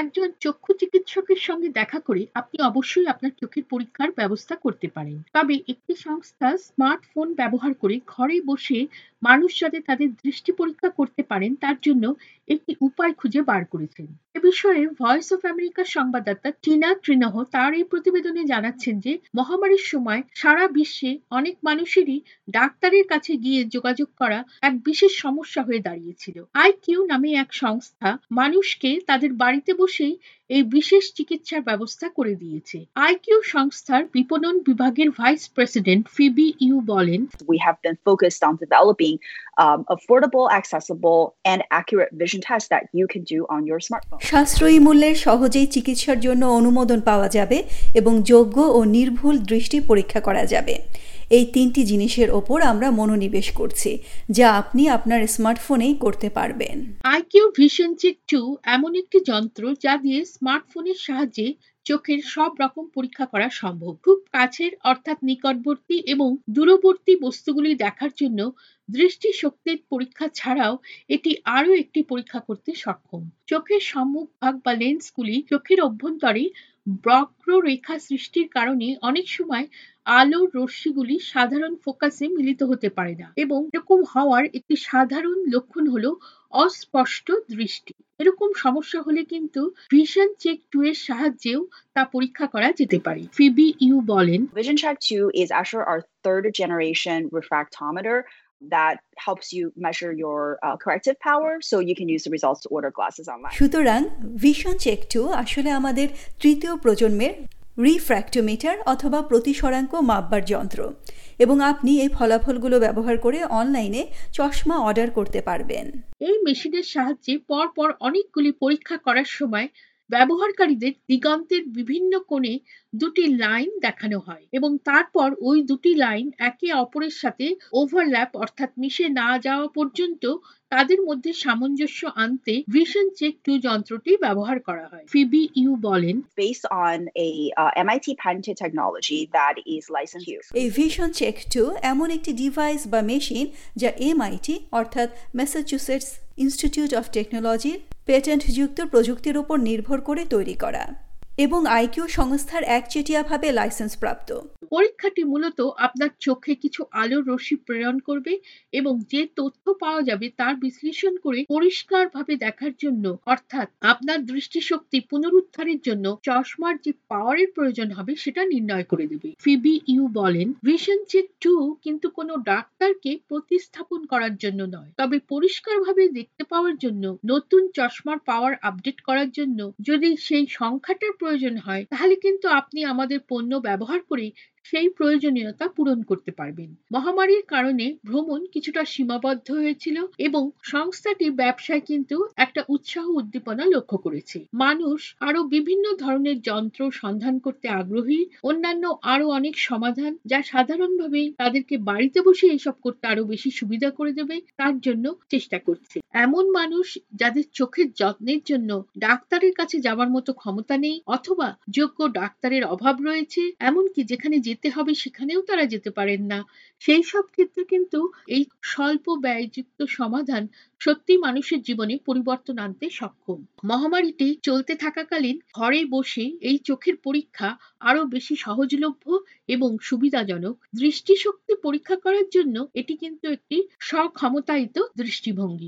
একজন চক্ষু চিকিৎসকের সঙ্গে দেখা করে আপনি অবশ্যই আপনার চোখের পরীক্ষার ব্যবস্থা করতে পারেন। তবে একটি সংস্থা স্মার্টফোন ব্যবহার করে ঘরে বসে মানুষ যাতে তাদের দৃষ্টি পরীক্ষা করতে পারেন, তার জন্য একটি উপায় খুঁজে বার করেছেন। এ বিষয়ে ভয়েস অফ আমেরিকার সংবাদদাতা টিনা ট্রিনহ তার এই প্রতিবেদনে জানাচ্ছেন যে মহামারীর সময় সারা বিশ্বে অনেক মানুষেরই ডাক্তারের কাছে গিয়ে যোগাযোগ করা এক বিশেষ সমস্যা হয়ে দাঁড়িয়েছিল আইকিউ নামে এক সংস্থা মানুষকে তাদের বাড়িতে বসেই এই বিশেষ চিকিৎসার ব্যবস্থা করে দিয়েছে আইকিউ সংস্থার বিপণন বিভাগের ভাইস প্রেসিডেন্ট ফিবি ইউ বলেন We have been focused on developing um, affordable, accessible, and accurate vision tests that you can do on your smartphone. সাশ্রয়ী মূল্যের সহজেই চিকিৎসার জন্য অনুমোদন পাওয়া যাবে এবং যোগ্য ও নির্ভুল দৃষ্টি পরীক্ষা করা যাবে। এই তিনটি জিনিসের ওপর আমরা মনোনিবেশ করছি, যা আপনি আপনার স্মার্টফোনেই করতে পারবেন। আইকিউ ভিশন চেক টু এমন একটি যন্ত্র যা দিয়ে স্মার্টফোনের সাহায্যে চোখের সব রকম পরীক্ষা করা সম্ভব। খুব কাছের, অর্থাৎ নিকটবর্তী এবং দূরবর্তী বস্তুগুলি দেখার জন্য দৃষ্টি শক্তির পরীক্ষা ছাড়াও এটি আরও একটি পরীক্ষা করতে সক্ষম। চোখের সম্মুখ ভাগ বা লেন্সগুলি চোখের অভ্যন্তরে বক্ররেখা সৃষ্টির কারণে অনেক সময় আলোর রশ্মিগুলি সাধারণ ফোকাসে মিলিত হতে পারে না এবং এরকম হওয়ার একটি সাধারণ লক্ষণ হলো অস্পষ্ট দৃষ্টি। এরকম সমস্যা হলে কিন্তু ভিশন চেক টু এর সাহায্যেও তা পরীক্ষা করা যেতে পারে। ফিবি ইউ বলেন, Vision Check 2 is actually our third generation refractometer that helps you measure your uh, corrective power so you can use the results to order glasses online. সুতরাং vision check two আসলে আমাদের তৃতীয় প্রজন্মের refractometer অথবা প্রতিসরাঙ্ক মাপবার যন্ত্র এবং আপনি এই ফলাফলগুলো ব্যবহার করে অনলাইনে চশমা অর্ডার করতে পারবেন এই মেশিনের সাহায্যে পরপর অনেকগুলি পরীক্ষা করার সময় ব্যবহারকারীদের দিগন্তের বিভিন্ন কোণে দুটি লাইন দেখানো হয় এবং তারপর ওই দুটি লাইন একে অপরের সাথে ওভারল্যাপ অর্থাৎ মিশে না যাওয়া পর্যন্ত তাদের মধ্যে সামঞ্জস্য আনতে ভিশন চেক টু যন্ত্রটি ব্যবহার করা হয়। ফিবি ইউ বলেন। Based on a uh, MIT patented technology that is licensed here. এই ভিশন চেক টু এমন একটি ডিভাইস বা মেশিন যা এমআইটি অর্থাৎ ম্যাসাচুসেটস ইনস্টিটিউট অফ টেকনোলজির পেটেন্টযুক্ত প্রযুক্তির উপর নির্ভর করে তৈরি করা। এবং আইকিউ সংস্থার একচেটিয়াভাবে লাইসেন্স প্রাপ্ত পরীক্ষাটি মূলত আপনার চোখে কিছু আলোর রশ্মি প্রেরণ করবে এবং যে তথ্য পাওয়া যাবে তার বিশ্লেষণ করে পরিষ্কারভাবে দেখার জন্য, অর্থাৎ আপনার দৃষ্টিশক্তি পুনরুদ্ধারের জন্য চশমার যে পাওয়ারের প্রয়োজন হবে সেটা নির্ণয় করে দেবে। ফিবি, ইউ বলেন, ভিশন চেক টু কিন্তু কোনো ডাক্তারকে প্রতিস্থাপন করার জন্য নয়। তবে পরিষ্কারভাবে দেখতে পাওয়ার জন্য, নতুন চশমার পাওয়ার আপডেট করার জন্য, যদি সেই সংখ্যাটার প্রয়োজন হয় তাহলে কিন্তু আপনি আমাদের পণ্য ব্যবহার করে সেই প্রয়োজনীয়তা পূরণ করতে পারবেন। মহামারীর কারণে ভ্রমণ কিছুটা সীমাবদ্ধ হয়েছিল এবং সংস্থাটি ব্যবসায় কিন্তু একটা উৎসাহ উদ্দীপনা লক্ষ্য করেছে। মানুষ আরও বিভিন্ন ধরনের যন্ত্র সন্ধান করতে আগ্রহী, অন্যান্য আরও অনেক সমাধান যা সাধারণভাবে তাদেরকে বাড়িতে বসে এসব করতে আরও বেশি সুবিধা করে দেবে, তার জন্য চেষ্টা করছে। এমন মানুষ যাদের চোখের যত্নের জন্য ডাক্তারের কাছে যাওয়ার মতো ক্ষমতা নেই অথবা যোগ্য ডাক্তারের অভাব রয়েছে, এমনকি যেখানে যেতে হবে, সেখানেও তারা যেতে পারেন না। সেই সব ক্ষেত্রে কিন্তু এই স্বল্প ব্যয়যুক্ত সমাধান সত্যি মানুষের জীবনে পরিবর্তন আনতে সক্ষম। মহামারীটি চলতে থাকাকালীন ঘরে বসে এই চোখের পরীক্ষা আরও বেশি সহজলভ্য এবং সুবিধাজনক। দৃষ্টিশক্তি পরীক্ষা করার জন্য এটি কিন্তু একটি স্বক্ষমতায়িত দৃষ্টিভঙ্গি।